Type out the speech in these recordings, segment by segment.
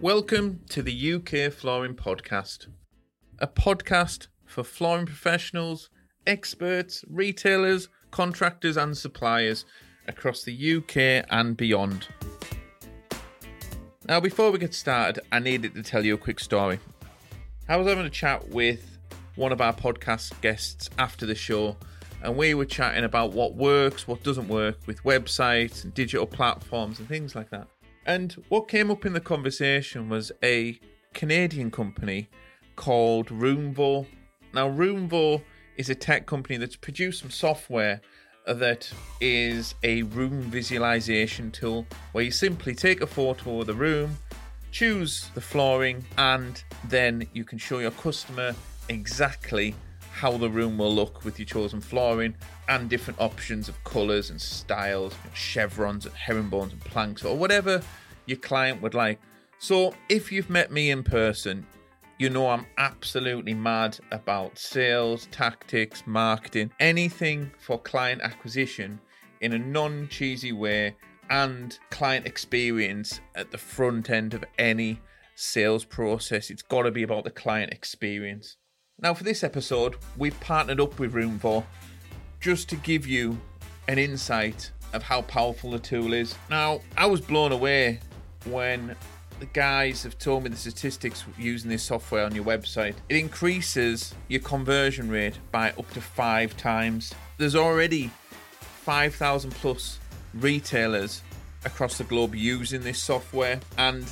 Welcome to the UK Flooring Podcast, a podcast for flooring professionals, experts, retailers, contractors, and suppliers across the UK and beyond. Now, before we get started, I needed to tell you a quick story. I was having a chat with one of our podcast guests after the show, and we were chatting about what works, what doesn't work with websites and digital platforms and things like that. And what came up in the conversation was a Canadian company called Roomvo. Now, Roomvo is a tech company that's produced some software that is a room visualization tool where you simply take a photo of the room, choose the flooring, and then you can show your customer exactly how the room will look with your chosen flooring and different options of colours and styles, chevrons and herringbones and planks or whatever your client would like. So if you've met me in person, you know I'm absolutely mad about sales, tactics, marketing, anything for client acquisition in a non cheesy way and client experience at the front end of any sales process. It's got to be about the client experience. Now, for this episode, we've partnered up with Roomvo just to give you an insight of how powerful the tool is. Now, I was blown away when the guys have told me the statistics using this software on your website. It increases your conversion rate by up to five times. There's already 5,000 plus retailers across the globe using this software, and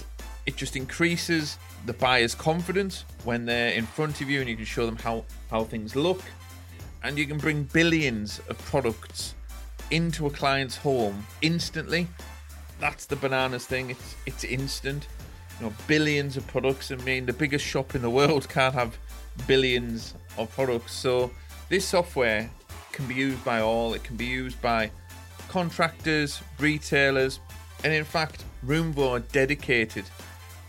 it just increases the buyer's confidence when they're in front of you and you can show them how, how things look. And you can bring billions of products into a client's home instantly. That's the bananas thing. It's it's instant you know, billions of products. I mean, the biggest shop in the world can't have billions of products. So this software can be used by all. It can be used by contractors, retailers, and in fact, Roomvo are dedicated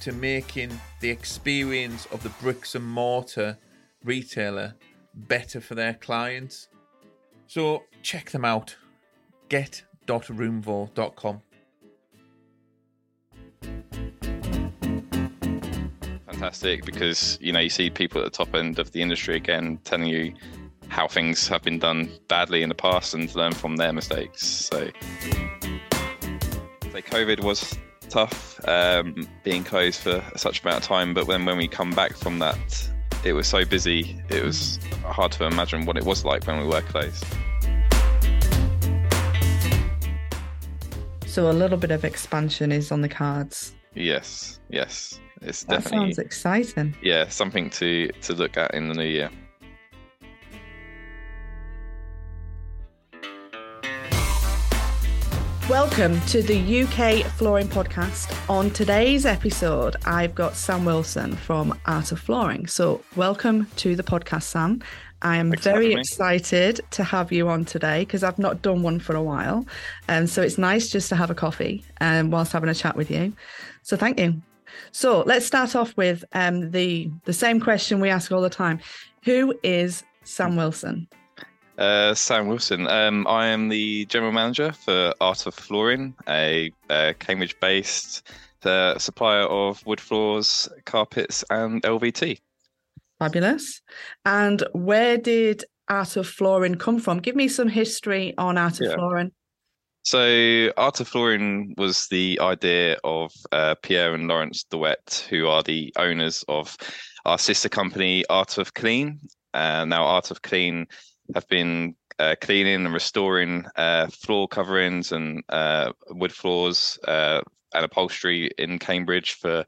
to making the experience of the bricks and mortar retailer better for their clients. So check them out. Get.roomvo.com. fantastic because you know you see people at the top end of the industry again telling you how things have been done badly in the past and learn from their mistakes. So, so COVID was tough, um, being closed for such amount of time. But when when we come back from that, it was so busy. It was hard to imagine what it was like when we were closed. So a little bit of expansion is on the cards. Yes, yes. It's That definitely sounds exciting. yeah something to to look at in the new year. Welcome to the UK Flooring Podcast. On today's episode, I've got Sam Wilson from Art of Flooring. So, welcome to the podcast, Sam. I am Thanks very excited to have you on today because I've not done one for a while. And so it's nice just to have a coffee um, whilst having a chat with you. So thank you. So let's start off with um, the the same question we ask all the time. Who is Sam Wilson? Uh, Sam Wilson. Um, I am the general manager for Art of Flooring, a, uh Cambridge-based uh, supplier of wood floors, carpets, and LVT. Fabulous. And where did Art of Flooring come from? Give me some history on Art of Yeah. Flooring. So, Art of Flooring was the idea of uh, Pierre and Laurence Dewitt, who are the owners of our sister company, Art of Clean. Uh, now, Art of Clean have been uh, cleaning and restoring uh, floor coverings and uh, wood floors uh, and upholstery in Cambridge for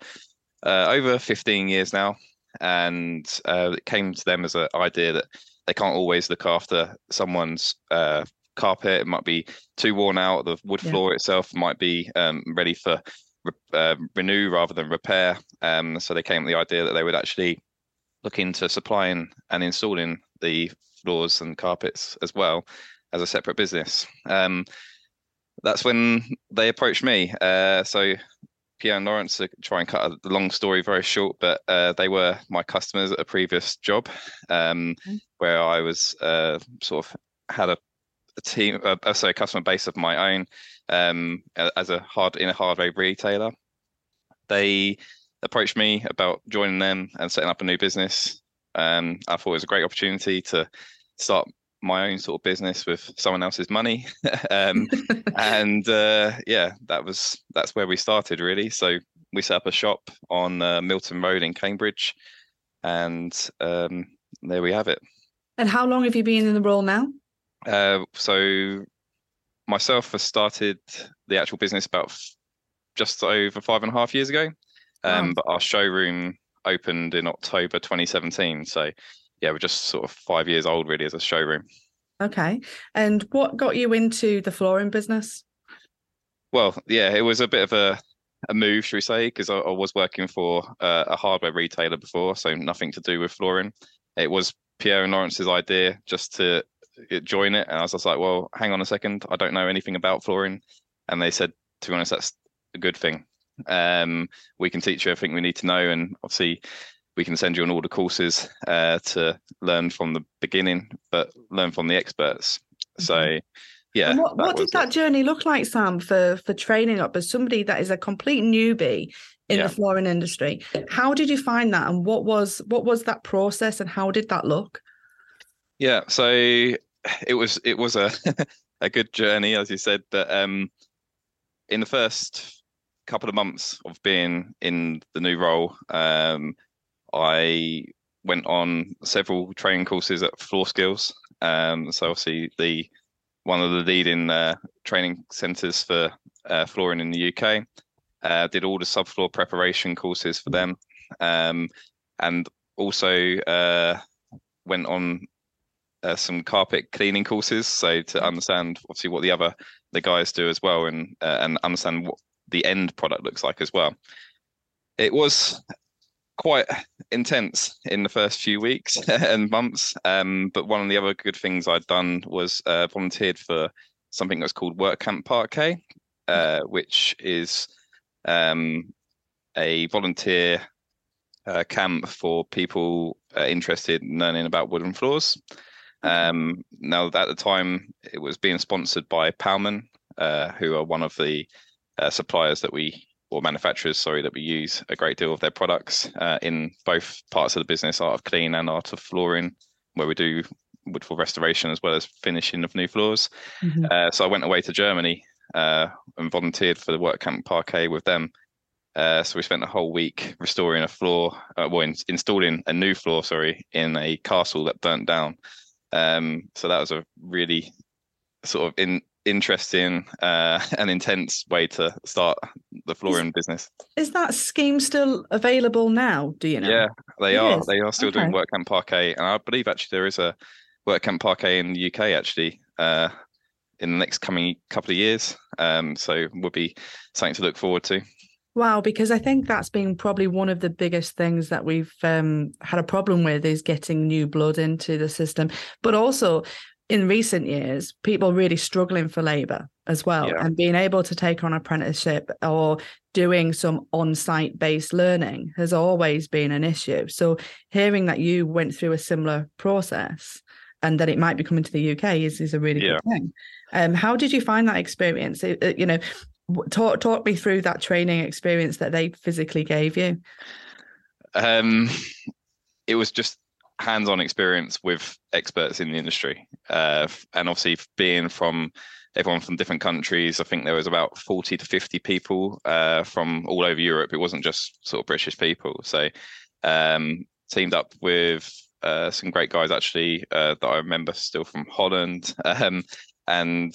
uh, over 15 years now. And uh, it came to them as an idea that they can't always look after someone's uh, carpet. It might be too worn out. The wood Yeah. floor itself might be um, ready for re- uh, renew rather than repair. Um, so they came with the idea that they would actually look into supplying and installing the floors and carpets as well as a separate business. Um, that's when they approached me. Uh, so Pierre and Laurence to try and cut a the long story very short, but uh, they were my customers at a previous job um, Okay. where I was uh, sort of had a, a team, uh, uh, sorry, a customer base of my own um, as a hard in a hardware retailer. They approached me about joining them and setting up a new business. Um, I thought it was a great opportunity to start my own sort of business with someone else's money. um, and uh, yeah, that was that's where we started really. So we set up a shop on uh, Milton Road in Cambridge, and um, there we have it. And how long have you been in the role now? Uh, so myself, I started the actual business about f- just over five and a half years ago, um, Wow. but our showroom opened in October 2017. So yeah, we're just sort of five years old really as a showroom. Okay. And what got you into the flooring business? Well, yeah, it was a bit of a a move, should we say? Because I, I was working for uh, a hardware retailer before, so nothing to do with flooring. It was Pierre and Laurence's idea just to uh, join it, and I was just like, "Well, hang on a second, I don't know anything about flooring," and they said, "To be honest, that's a good thing. Um, we can teach you everything we need to know, and obviously." We can send you on all the courses uh, to learn from the beginning, but learn from the experts. So, yeah. and what, what did was it. that journey look like, Sam, for for training up as somebody that is a complete newbie in Yeah. the flooring industry? How did you find that, and what was what was that process, and how did that look? Yeah, so it was it was a a good journey, as you said, but um, in the first couple of months of being in the new role, um, I went on several training courses at Floor Skills. Um, so obviously the one of the leading uh, training centres for uh, flooring in the UK. Uh, did all the subfloor preparation courses for them, um, and also uh, went on uh, some carpet cleaning courses, so to understand obviously what the other the guys do as well, and uh, and understand what the end product looks like as well. It was quite intense in the first few weeks and months, um, but one of the other good things I'd done was uh, volunteered for something that's called Work Camp Parquet, uh, which is um, a volunteer uh, camp for people uh, interested in learning about wooden floors. Um, now, at the time, it was being sponsored by Pallmann, uh, who are one of the uh, suppliers that we, or manufacturers, sorry, that we use a great deal of their products uh, in both parts of the business, art of clean and art of flooring, where we do wood floor restoration as well as finishing of new floors. Uh, so I went away to Germany uh, and volunteered for the work camp parquet with them. Uh, so we spent a whole week restoring a floor, uh, well, in, installing a new floor, sorry, in a castle that burnt down. Um, so that was a really sort of in, interesting uh, and intense way to start the flooring business. Is that scheme still available now? Do you know? Yeah, they It are. is? They are still doing Okay. work camp parquet, and I believe actually there is a work camp parquet in the UK actually uh, in the next coming couple of years. Um, so would be something to look forward to. Wow, because I think that's been probably one of the biggest things that we've um, had a problem with is getting new blood into the system, but also in recent years, people really struggling for labour as well, Yeah. and being able to take on apprenticeship or doing some on-site based learning has always been an issue. So hearing that you went through a similar process and that it might be coming to the UK is is a really Yeah. good thing. Um, how did you find that experience? It- it- you know, talk talk me through that training experience that they physically gave you. Um, it was just hands-on experience with experts in the industry, uh, and obviously being from everyone from different countries. I think there was about forty to fifty people uh, from all over Europe. It wasn't just sort of British people. So um, teamed up with uh, some great guys actually uh, that I remember still from Holland, um, and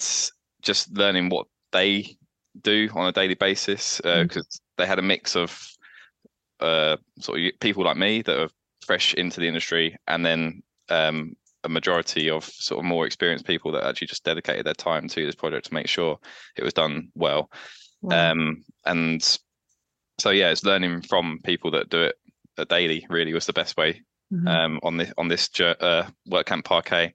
just learning what they do on a daily basis Mm. because they had a mix of uh, sort of people like me that are fresh into the industry, and then um, a majority of sort of more experienced people that actually just dedicated their time to this project to make sure it was done well. Wow. Um, and so yeah, it's learning from people that do it uh, daily. Really was the best way Mhm. um, on this on this uh, work camp parquet.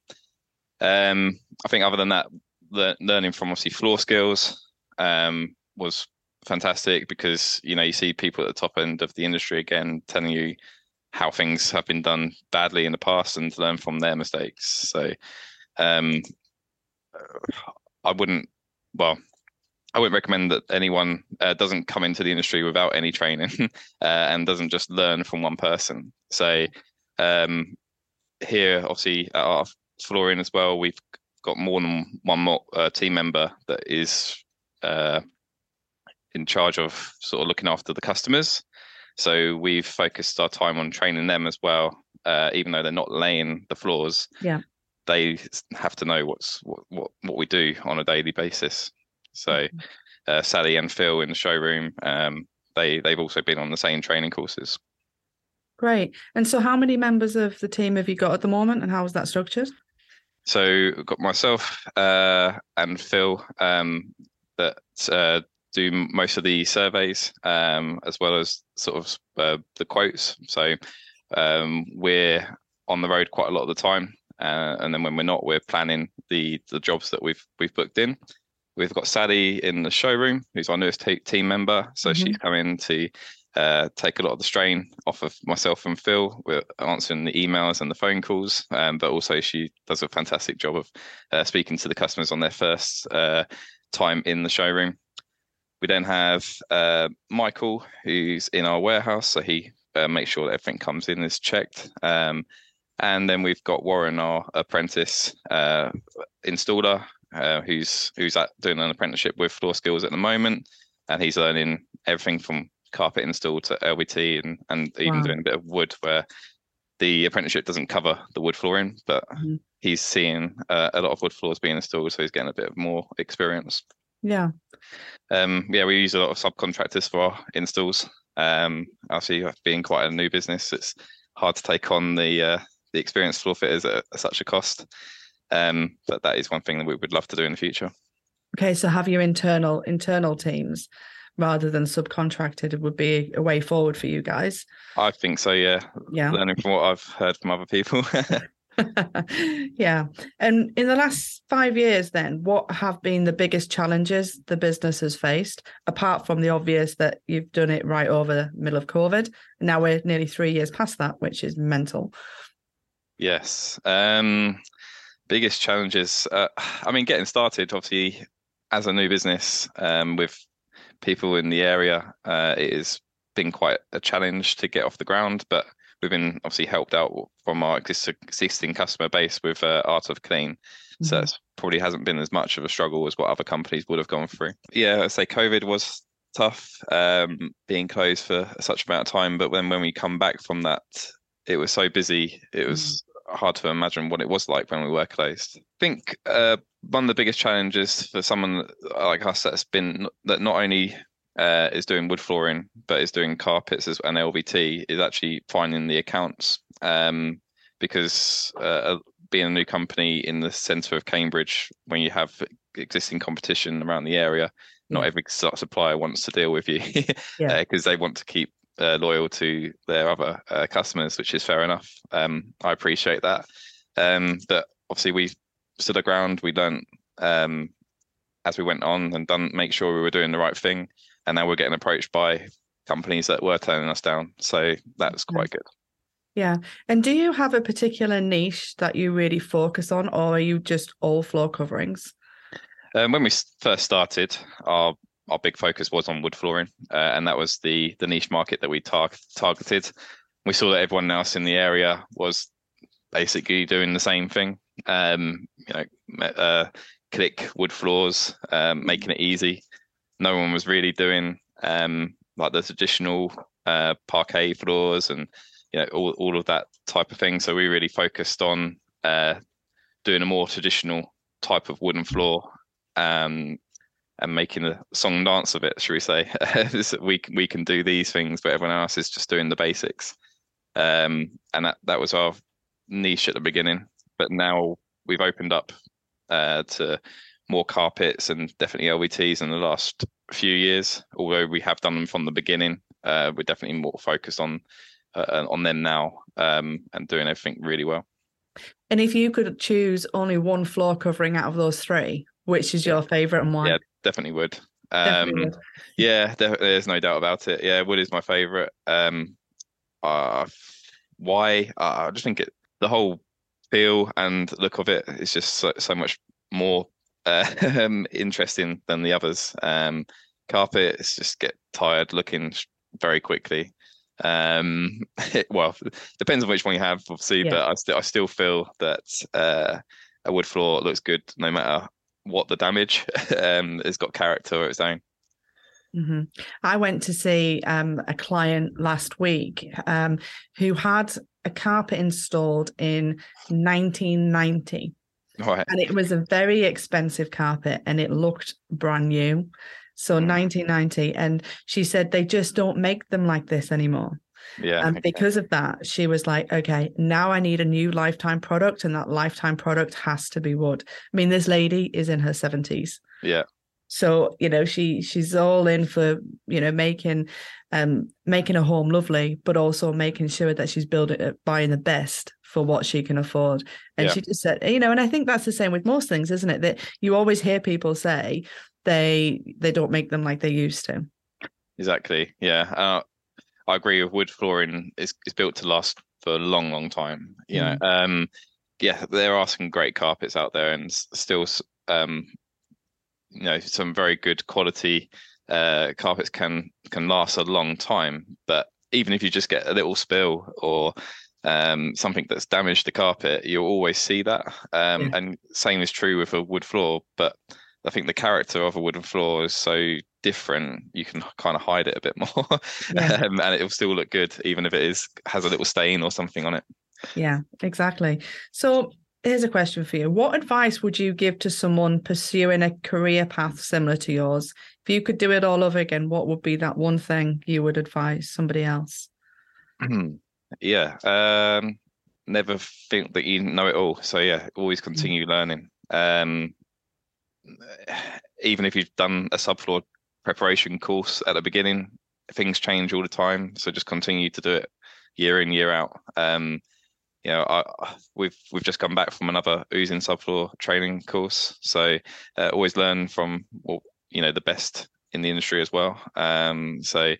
Um, I think other than that, le- learning from obviously floor skills um, was fantastic because you know you see people at the top end of the industry again telling you how things have been done badly in the past and learn from their mistakes. So um, I wouldn't. Well, I wouldn't recommend that anyone uh, doesn't come into the industry without any training uh, and doesn't just learn from one person. So um, here, obviously, at our flooring as well, we've got more than one more uh, team member that is uh, in charge of sort of looking after the customers. So we've focused our time on training them as well, uh, even though they're not laying the floors. Yeah. They have to know what's what what, what we do on a daily basis. So Mm-hmm. uh, Sally and Phil in the showroom, um, they they've also been on the same training courses. Great. And so, how many members of the team have you got at the moment, and how is that structured? So got myself uh, and Phil um, that uh, do most of the surveys um, as well as sort of uh, the quotes. So um, we're on the road quite a lot of the time, uh, and then when we're not, we're planning the the jobs that we've we've booked in. We've got Sally in the showroom, who's our newest te- team member. So she's come in to uh, take a lot of the strain off of myself and Phil. We're answering the emails and the phone calls, um, but also she does a fantastic job of uh, speaking to the customers on their first uh, time in the showroom. We then have uh, Michael, who's in our warehouse, so he uh, makes sure that everything comes in is checked. Um, and then we've got Warren, our apprentice uh, installer, uh, who's who's at doing an apprenticeship with Floor Skills at the moment, and he's learning everything from carpet install to LVT and and even Wow. doing a bit of wood where the apprenticeship doesn't cover the wood flooring, but Mhm. he's seeing uh, a lot of wood floors being installed, so he's getting a bit more experience. Yeah. Um, yeah, we use a lot of subcontractors for our installs. Um, obviously, being quite a new business, it's hard to take on the uh, the experienced floor fitters at, at such a cost. Um, but that is one thing that we would love to do in the future. Okay. So, have your internal internal teams rather than subcontracted would be a way forward for you guys. I think so. Yeah, Yeah. learning from what I've heard from other people. yeah. And in the last five years, then, what have been the biggest challenges the business has faced, apart from the obvious that you've done it right over the middle of COVID? Now we're nearly three years past that, which is mental. Yes. Um, biggest challenges. Uh, I mean, getting started, obviously, as a new business um, with people in the area, uh, it has been quite a challenge to get off the ground. But we've been obviously helped out from our existing customer base with uh, Art of Clean. So Mhm. it's probably hasn't been as much of a struggle as what other companies would have gone through. Yeah, I'd say COVID was tough, um, being closed for such amount of time. But when when we come back from that, it was so busy. It was hard to imagine what it was like when we were closed. I think uh, one of the biggest challenges for someone like us that's been that not only uh, is doing wood flooring but is doing carpets as and LVT is actually finding the accounts um, because uh, being a new company in the centre of Cambridge, when you have existing competition around the area, not every supplier wants to deal with you Yeah. because they want to keep uh, loyal to their other uh, customers, which is fair enough. Um, I appreciate that. Um, but obviously, we stood our ground. We learned um, as we went on and done make sure we were doing the right thing. And now we're getting approached by companies that were turning us down. So that's quite good. Yeah. And do you have a particular niche that you really focus on, or are you just all floor coverings? Um, when we first started, our our big focus was on wood flooring, uh, and that was the the niche market that we tar- targeted. We saw that everyone else in the area was basically doing the same thing. Um, you know, uh, click wood floors, um, making it easy. No one was really doing um, like the traditional uh, parquet floors and you know all all of that type of thing. So we really focused on uh, doing a more traditional type of wooden floor um, and making a song and dance of it, should we say? We can- we can do these things, but everyone else is just doing the basics. Um, and that that was our niche at the beginning, but now we've opened up uh, to more carpets and definitely LVTs in the last few years. Although we have done them from the beginning, uh, we're definitely more focused on uh, on them now um, and doing everything really well. And if you could choose only one floor covering out of those three, which is your favorite and why? Yeah, definitely would. Definitely Um, would. Yeah, there, there's no doubt about it. Yeah, wood is my favorite. Um, uh, why? Uh, I just think it the whole feel and look of it is just so, so much more uh, interesting than the others. Um, carpets just get tired looking very quickly. Um, it, well, depends on which one you have, obviously, yeah. but I still I still feel that uh, a wood floor looks good no matter what the damage. um, it's got character of its own. Mm-hmm. I went to see um, a client last week um, who had a carpet installed in 1990. Right. And it was a very expensive carpet and it looked brand new. So mm. 1990. And she said they just don't make them like this anymore. Yeah. And okay. because of that, she was like, okay, now I need a new lifetime product, and that lifetime product has to be wood. I mean, this lady is in her 70s. Yeah. So, you know, she she's all in for, you know, making um making a home lovely, but also making sure that she's building it buying the best for what she can afford. And yeah. she just said, you know, and I think that's the same with most things, isn't it? That you always hear people say they they don't make them like they used to. Exactly. Yeah. Uh, I agree with wood flooring is, is built to last for a long, long time. You mm. know, um, yeah, there are some great carpets out there, and still, um, you know, some very good quality uh, carpets can can last a long time. But even if you just get a little spill or um, something that's damaged the carpet, you'll always see that. Um, yeah. And same is true with a wood floor. But I think the character of a wooden floor is so different. You can kind of hide it a bit more, yeah. um, and it'll still look good, even if it is has a little stain or something on it. Yeah, exactly. So here's a question for you: What advice would you give to someone pursuing a career path similar to yours? If you could do it all over again, what would be that one thing you would advise somebody else? yeah, um, never think that you know it all. So yeah, always mm. continue learning. Um, even if you've done a subfloor preparation course at the beginning, things change all the time. So just continue to do it year in year out. Um, you know, I, we've we've just come back from another Uzin subfloor training course, so uh, always learn from well, you know the best in the industry as well. Um, so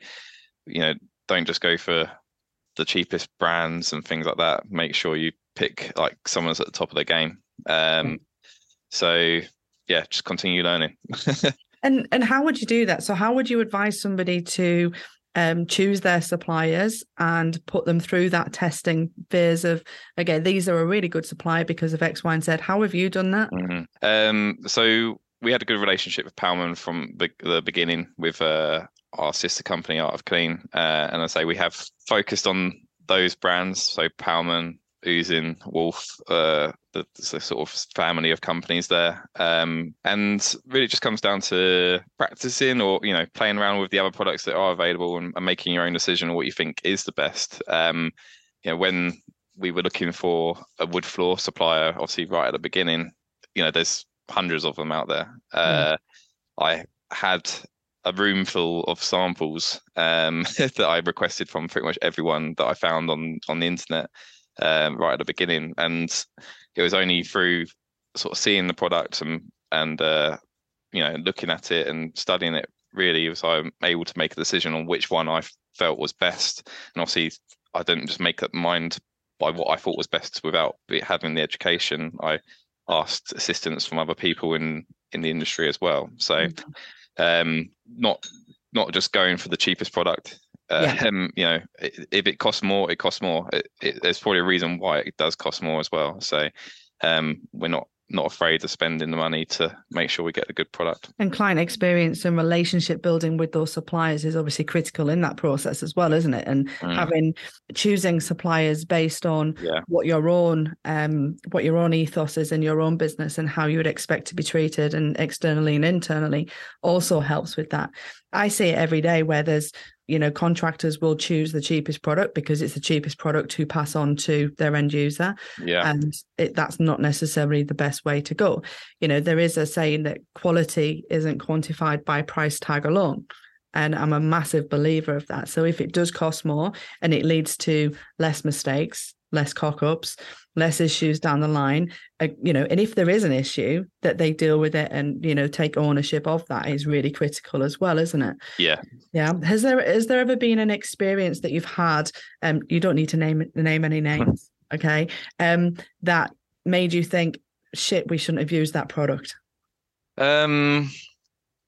you know, don't just go for the cheapest brands and things like that. Make sure you pick like someone's at the top of their game. Um, hmm. so yeah, just continue learning. and and how would you do that? So how would you advise somebody to um, choose their suppliers and put them through that testing phase of okay, these are a really good supplier because of X, Y, and Z. How have you done that? Mm-hmm. Um, so we had a good relationship with Pallmann from the, the beginning with uh, our sister company Art of Clean, uh, and I say we have focused on those brands. So Pallmann, Uzin, Wolff, uh, the, the, sort of family of companies there. Um, and really just comes down to practicing or, you know, playing around with the other products that are available and, and making your own decision on what you think is the best. Um, you know, when we were looking for a wood floor supplier, obviously right at the beginning, you know, there's hundreds of them out there. Uh, mm. I had a room full of samples um, that I requested from pretty much everyone that I found on on the internet um, right at the beginning, and it was only through sort of seeing the product and and uh, you know looking at it and studying it really was I'm able to make a decision on which one I felt was best. And obviously, I didn't just make up mind by what I thought was best without having the education. I asked assistance from other people in in the industry as well. So, mm-hmm. um, not not just going for the cheapest product yeah. um, you know, if it costs more, it costs more. It, it, there's probably a reason why it does cost more as well. So um, we're not not afraid of spending the money to make sure we get a good product. And client experience and relationship building with those suppliers is obviously critical in that process as well, isn't it? And mm. having choosing suppliers based on yeah. what your own um what your own ethos is in your own business and how you would expect to be treated and externally and internally also helps with that. I see it every day where there's you know contractors will choose the cheapest product because it's the cheapest product to pass on to their end user. Yeah. And it, that's not necessarily the best way to go. You know there is a saying that quality isn't quantified by price tag alone and i'm a massive believer of that. So if it does cost more and it leads to less mistakes less cock ups less issues down the line. Uh, you know and if there is an issue that they deal with it and you know take ownership of that is really critical as well isn't it? Yeah. Yeah. Has there has there ever been an experience that you've had um you don't need to name name any names okay um that made you think shit we shouldn't have used that product Um,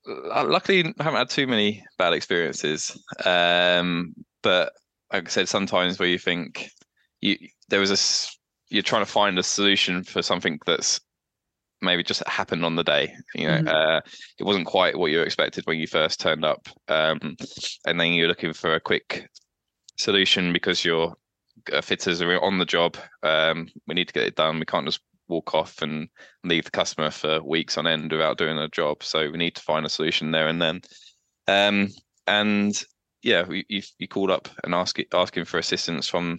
luckily, I haven't had too many bad experiences. Um, but like I said, sometimes where you think you there was a you're trying to find a solution for something that's maybe just happened on the day. You know, mm-hmm. uh, it wasn't quite what you expected when you first turned up, um, and then you're looking for a quick solution because your uh, fitters are on the job. Um, we need to get it done. We can't just walk off and leave the customer for weeks on end without doing a job. So we need to find a solution there and then. Um, and yeah, you, you called up and ask, asking for assistance from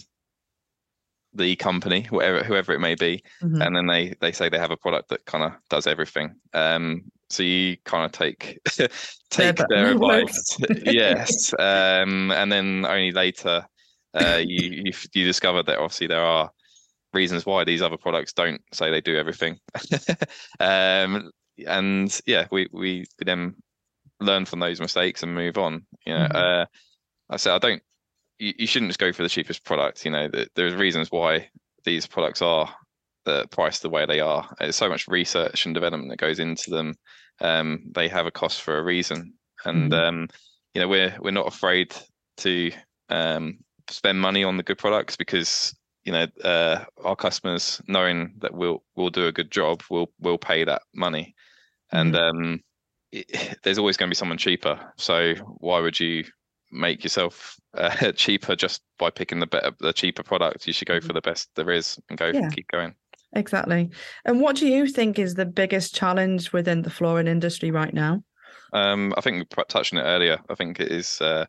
the company, whatever whoever it may be, mm-hmm. and then they they say they have a product that kind of does everything. Um, so you kind of take take yeah, their advice, yes, um, and then only later uh, you, you you discover that obviously there are reasons why these other products don't say they do everything. um, and yeah, we we then learn from those mistakes and move on. You know, mm-hmm. uh, I say I don't you, you shouldn't just go for the cheapest product. You know, there's reasons why these products are uh, priced the way they are. There's so much research and development that goes into them. Um, they have a cost for a reason, and mm um, you know we're we're not afraid to um, spend money on the good products because you know uh, our customers knowing that we'll we'll do a good job will will pay that money, and um, it, there's always going to be someone cheaper. So why would you make yourself uh, cheaper just by picking the better, the cheaper product. You should go for mm-hmm. the best there is and go yeah. keep going. Exactly. And what do you think is the biggest challenge within the flooring industry right now? Um, I think we touched on it earlier. I think it is uh,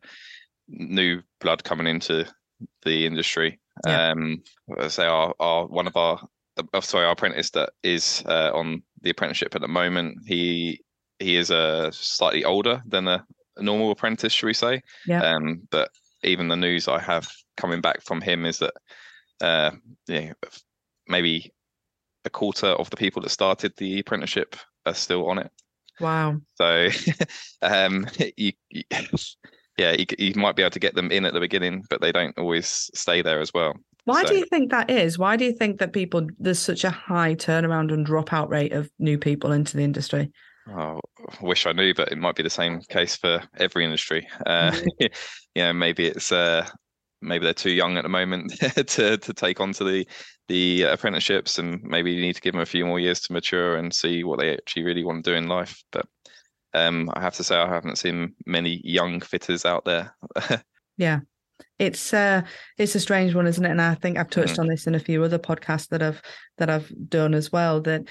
new blood coming into the industry. Yeah. Um, say our, our one of our uh, sorry our apprentice that is uh, on the apprenticeship at the moment. He he is a uh, slightly older than a, a normal apprentice, should we say? Yeah. Um, but even the news I have coming back from him is that uh, yeah, maybe a quarter of the people that started the apprenticeship are still on it. Wow. So, um, you, you, yeah, you, you might be able to get them in at the beginning, but they don't always stay there as well. Why so, do you think that is? Why do you think that people there's such a high turnaround and dropout rate of new people into the industry? Oh, I wish I knew, but it might be the same case for every industry. Uh, mm-hmm. you know, maybe it's uh, maybe they're too young at the moment to to take on to the the apprenticeships, and maybe you need to give them a few more years to mature and see what they actually really want to do in life. But um, I have to say, I haven't seen many young fitters out there. yeah, it's uh it's a strange one isn't it and i think i've touched mm. on this in a few other podcasts that i've that i've done as well that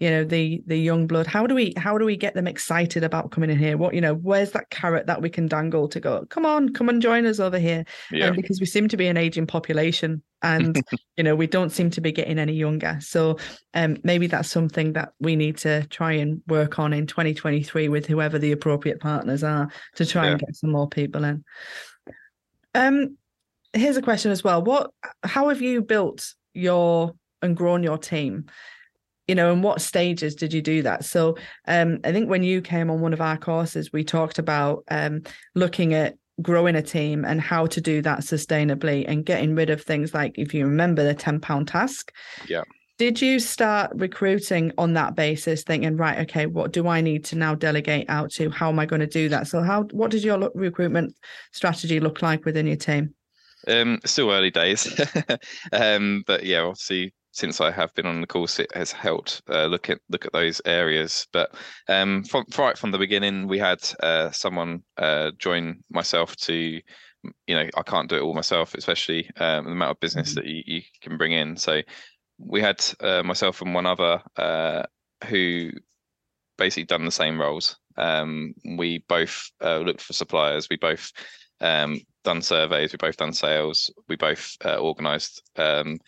you know the the young blood. How do we how do we get them excited about coming in here? What you know where's that carrot that we can dangle to go come on come and join us over here. Yeah. Because we seem to be an aging population and you know we don't seem to be getting any younger. So um maybe that's something that we need to try and work on in 2023 with whoever the appropriate partners are to try yeah. and get some more people in. Um here's a question as well. What how have you built your and grown your team you know and what stages did you do that? So um, i think when you came on one of our courses we talked about um, looking at growing a team and how to do that sustainably and getting rid of things like if you remember the 10 pound task. Yeah. Did you start recruiting on that basis thinking right okay what do i need to now delegate out to? How am i going to do that? So how what did your recruitment strategy look like within your team? Um still early days. Um but yeah obviously since I have been on the course, it has helped uh, look at look at those areas. But um, from right from the beginning, we had uh, someone uh, join myself to, you know, I can't do it all myself, especially um, the amount of business mm-hmm. that you, you, can bring in. So we had uh, myself and one other uh, who basically done the same roles. Um, we both uh, looked for suppliers. We both um, done surveys. We both done sales. We both organised um,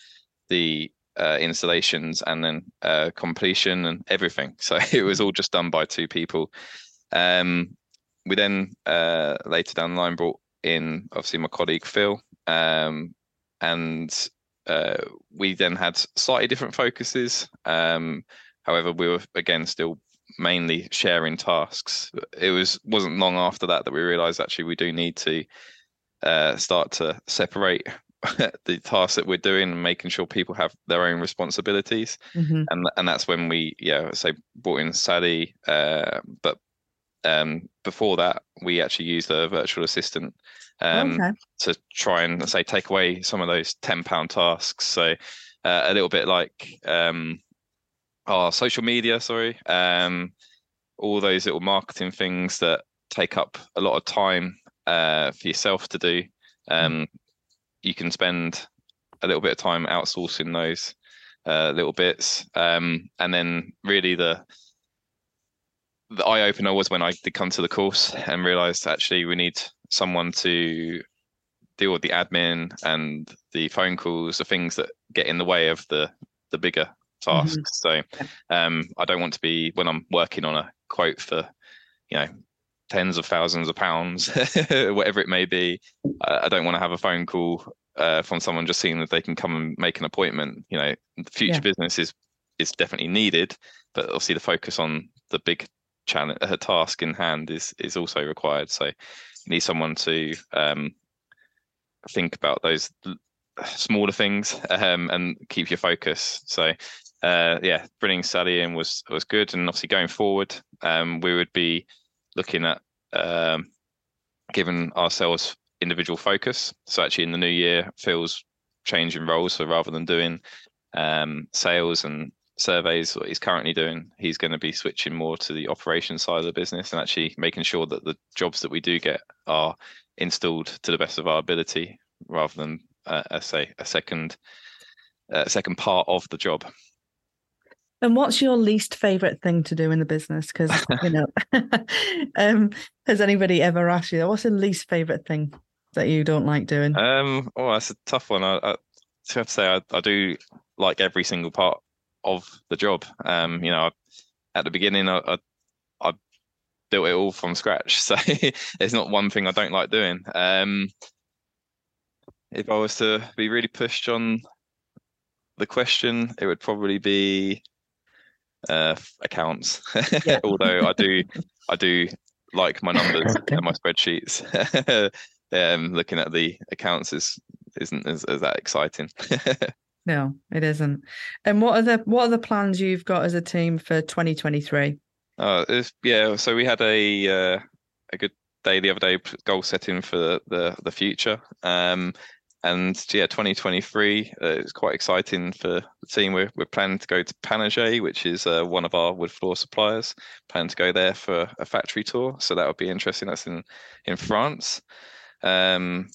the uh, installations and then uh, completion and everything. So it was all just done by two people. Um, we then uh, later down the line brought in obviously my colleague Phil, um, and uh, we then had slightly different focuses. Um, however, we were again still mainly sharing tasks. It was wasn't long after that that we realised actually we do need to uh, start to separate the tasks that we're doing and making sure people have their own responsibilities Mhm. and and that's when we yeah say brought in Sally uh, but um before that we actually used a virtual assistant um okay. to try and say take away some of those 10 pound tasks so uh, a little bit like um our social media sorry um all those little marketing things that take up a lot of time uh for yourself to do um you can spend a little bit of time outsourcing those uh, little bits. Um and then really the the eye opener was when I did come to the course and realized actually we need someone to deal with the admin and the phone calls, the things that get in the way of the the bigger tasks. So um, I don't want to be when I'm working on a quote for you know tens of thousands of pounds, whatever it may be. I, I don't want to have a phone call uh, from someone just seeing that they can come and make an appointment. You know, the future Yeah. business is is definitely needed, but obviously the focus on the big challenge, her task in hand is is also required. So you need someone to um, think about those smaller things um, and keep your focus. So uh, yeah, bringing Sally in was was good, and obviously going forward, um, we would be looking at um, giving ourselves individual focus. So actually, in the new year, Phil's changing roles. So rather than doing um, sales and surveys, what he's currently doing, he's going to be switching more to the operation side of the business and actually making sure that the jobs that we do get are installed to the best of our ability, rather than uh, I say a second uh, second part of the job. And what's your least favorite thing to do in the business? Because you know, um, has anybody ever asked you what's the least favorite thing that you don't like doing? Um, oh, that's a tough one. I, I have to say I, I do like every single part of the job. Um, you know, I, at the beginning, I, I I built it all from scratch, so there's not one thing I don't like doing. Um, if I was to be really pushed on the question, it would probably be uh, accounts. Yeah. Although I do, I do like my numbers and my spreadsheets. um, looking at the accounts is isn't as, as that exciting. no, it isn't. And what are the what are the plans you've got as a team for 2023? uh, yeah, so we had a uh, a good day the other day, goal setting for the the, the future. Um, and yeah, 2023 uh, is quite exciting for the team. We're we're planning to go to Panaget, which is uh, one of our wood floor suppliers. Plan to go there for a factory tour, so that would be interesting. That's in in France. Um,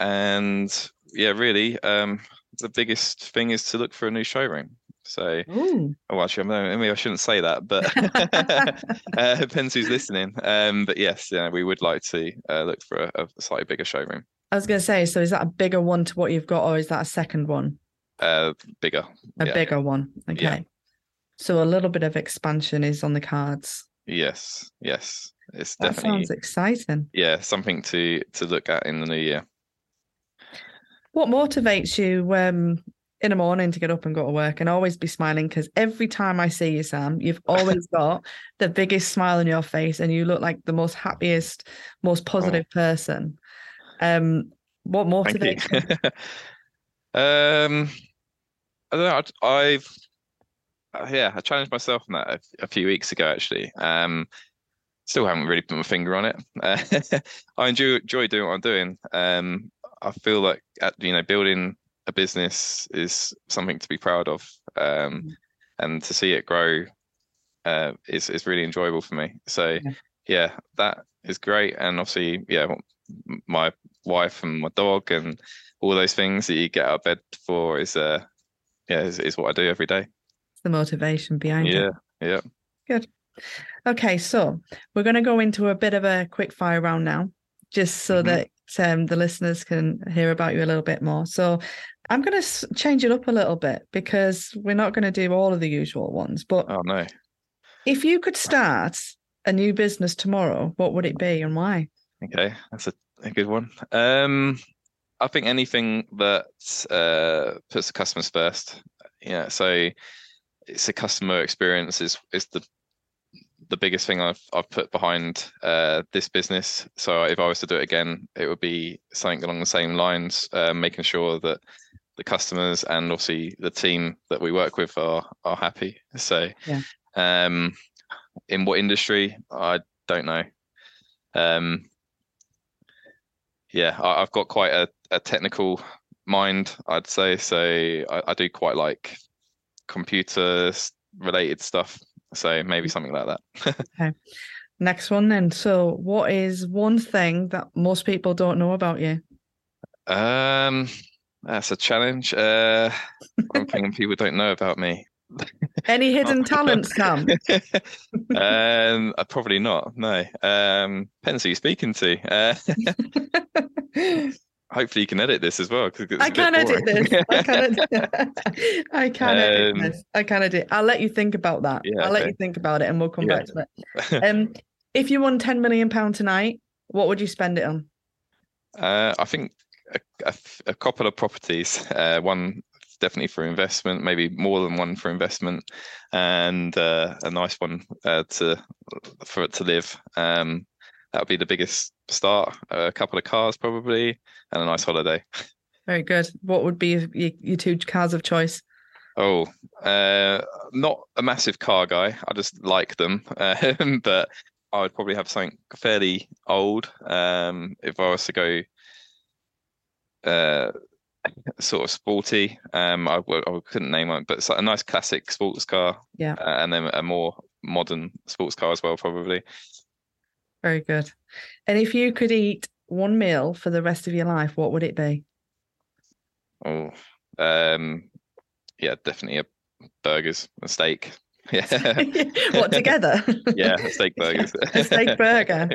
and yeah, really, um, the biggest thing is to look for a new showroom. So, Ooh, oh, actually, I maybe I shouldn't say that, but uh, depends who's listening. Um, but yes, yeah, we would like to uh, look for a, a slightly bigger showroom, I was going to say, so is that a bigger one to what you've got, or is that a second one, uh, bigger. a Yeah. bigger one? Okay. Yeah. So a little bit of expansion is on the cards. Yes, yes, it's That definitely sounds exciting. yeah something to to look at in the new year. What motivates you um, in the morning to get up and go to work and always be smiling? Because every time I see you, Sam, you've always got the biggest smile on your face and you look like the most happiest, most positive person. Um, what Oh. Thank you. um, I don't know. I- I've uh, yeah, I challenged myself on that a, a few weeks ago actually. Um, still haven't really put my finger on it. Uh, I enjoy enjoy doing what I'm doing. Um, I feel like at, you know building a business is something to be proud of, um, and to see it grow uh, is is really enjoyable for me. So Yeah. yeah, that is great, and obviously yeah, my wife and my dog and all those things that you get out of bed for is uh yeah is, is what I do every day. The motivation behind it. Yeah, yeah. Good. Okay, so we're going to go into a bit of a quick fire round now, just so Mhm. that um, the listeners can hear about you a little bit more. So I'm going to change it up a little bit because we're not going to do all of the usual ones. But Oh no. if you could start a new business tomorrow, what would it be and why? Okay, that's a, a good one. Um, I think anything that uh, puts the customers first. Yeah, so it's a customer experience is is the the biggest thing I've I've put behind uh, this business. So if I was to do it again, it would be something along the same lines, uh, making sure that the customers and obviously the team that we work with are are happy. So, Yeah. um, in what industry, I don't know. Um, yeah, I, I've got quite a, a technical mind, I'd say. So I, I do quite like computer related stuff. So maybe something like that. Okay. Next one then. So, what is one thing that most people don't know about you? Um, that's a challenge. Uh, one thing people don't know about me. Any hidden talents, Sam? um, uh, probably not. No. Um, depends who you're speaking to. Uh, hopefully you can edit this as well. 'cause a I can edit this. I can edit, I can edit Um, this. I can edit. I'll let you think about that. Yeah, I'll let you think about it, and we'll come Yeah. back to it. Um, if you won ten million pound tonight, what would you spend it on? Uh, I think a a couple of properties. Uh, one definitely for investment, maybe more than one for investment, and uh, a nice one uh, to for it to live. Um, that would be the biggest start. a couple of cars probably, and a nice holiday. Very good. What would be your, your two cars of choice? Oh, uh, not a massive car guy. I just like them, um, but I would probably have something fairly old. Um, if I was to go, uh, sort of sporty, um, I, I couldn't name one, but it's like a nice classic sports car. Yeah. uh, and then a more modern sports car as well, probably. Very good. And if you could eat one meal for the rest of your life, what would it be? Oh, um, yeah, definitely a burgers, a steak. Yeah, what together? yeah, steak burgers. a steak burger.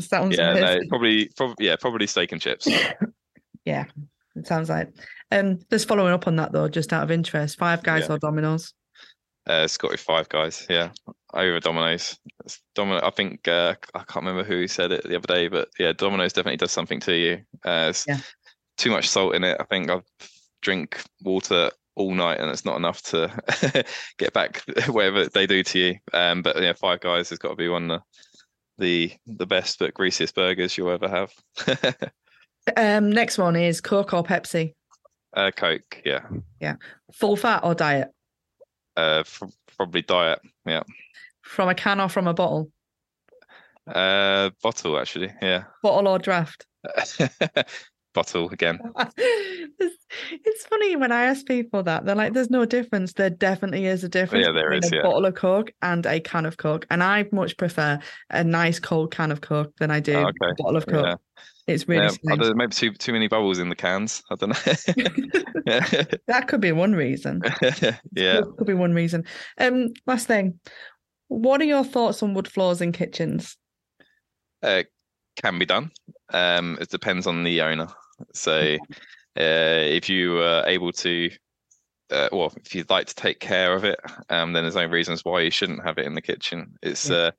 Sounds yeah, no, probably, probably, yeah, probably steak and chips. Yeah, it sounds like. Um, just following up on that though, just out of interest, Five Guys Yeah. or Domino's? Uh, Scottish Five Guys, yeah, over Domino's. It's Domino, I think uh, I can't remember who said it the other day, but yeah, Domino's definitely does something to you. Uh, Yeah. too much salt in it. I think I drink water all night, and it's not enough to get back whatever they do to you. Um, but yeah, Five Guys has got to be one of the the, the best but greasiest burgers you'll ever have. Um, next one is Coke or Pepsi? uh, Coke, yeah, Yeah. Full fat or diet? uh, probably diet, yeah. From a can or from a bottle? Uh, bottle actually, yeah. Bottle or draft? bottle again. it's, it's funny when I ask people that they're like, "There's no difference." There definitely is a difference Yeah, there between is, a yeah. bottle of Coke and a can of Coke, and I much prefer a nice cold can of Coke than I do Oh, a bottle of Coke. Yeah. It's really Yeah, strange. maybe too too many bubbles in the cans. I don't know. that could be one reason. yeah. Could, could be one reason. Um, last thing, what are your thoughts on wood floors in kitchens? Uh, can be done. Um, it depends on the owner. So, uh, if you are able to, uh, well, if you'd like to take care of it, um, then there's no reasons why you shouldn't have it in the kitchen. It's Yeah. uh,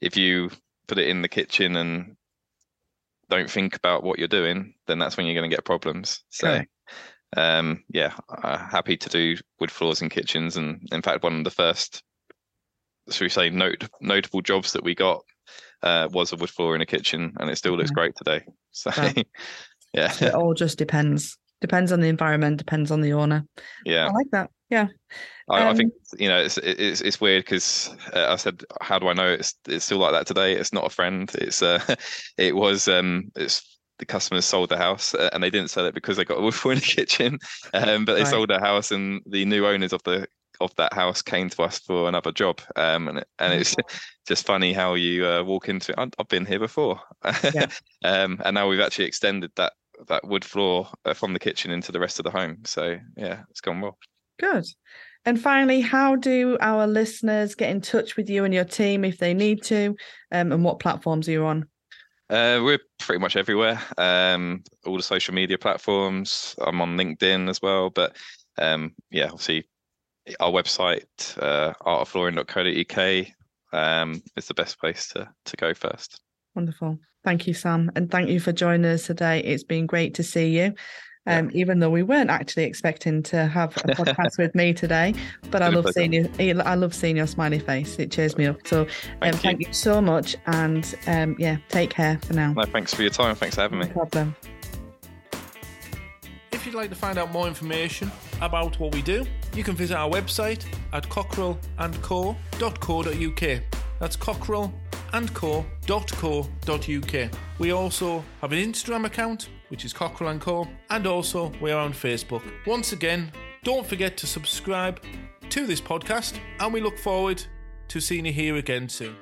if you put it in the kitchen and don't think about what you're doing, then that's when you're going to get problems. So, Correct. um, yeah, uh, happy to do wood floors in kitchens, and in fact, one of the first, should we say, note notable jobs that we got uh, was a wood floor in a kitchen, and it still looks Okay. great today. So, Right. yeah, So it all just depends. Depends on the environment. Depends on the owner. yeah. I like that. Yeah. I, I Um, think you know it's it's it's weird because uh, I said, how do I know it's it's still like that today? It's not a friend. It's uh, it was um, it's the customers sold the house uh, and they didn't sell it because they got a wood floor in the kitchen, um, but they Right. sold the house and the new owners of the of that house came to us for another job, um, and and it's just funny how you uh, walk into it. I've- I've been here before, Yeah. um, and now we've actually extended that that wood floor uh, from the kitchen into the rest of the home. So yeah, it's gone well. Good. And finally, how do our listeners get in touch with you and your team if they need to? Um, and what platforms are you on? Uh, we're pretty much everywhere. Um, all the social media platforms. I'm on LinkedIn as well, but um, yeah, obviously our website, uh, artofflooring.co.uk, um, is the best place to to go first. Wonderful. Thank you, Sam. And thank you for joining us today. It's been great to see you. Um, even though we weren't actually expecting to have a podcast with me today, but I Been a love seeing you. I love seeing your smiley face. It cheers me up. So um, Thank thank, you. you. so much, and um, yeah, take care for now. No, thanks for your time. Thanks for having me. No me. problem. If you'd like to find out more information about what we do, you can visit our website at cockerellandco.co.uk. That's cockerellandco.co.uk. We also have an Instagram account, which is Cockerell and Co, and also we're on Facebook. Once again, don't forget to subscribe to this podcast, and we look forward to seeing you here again soon.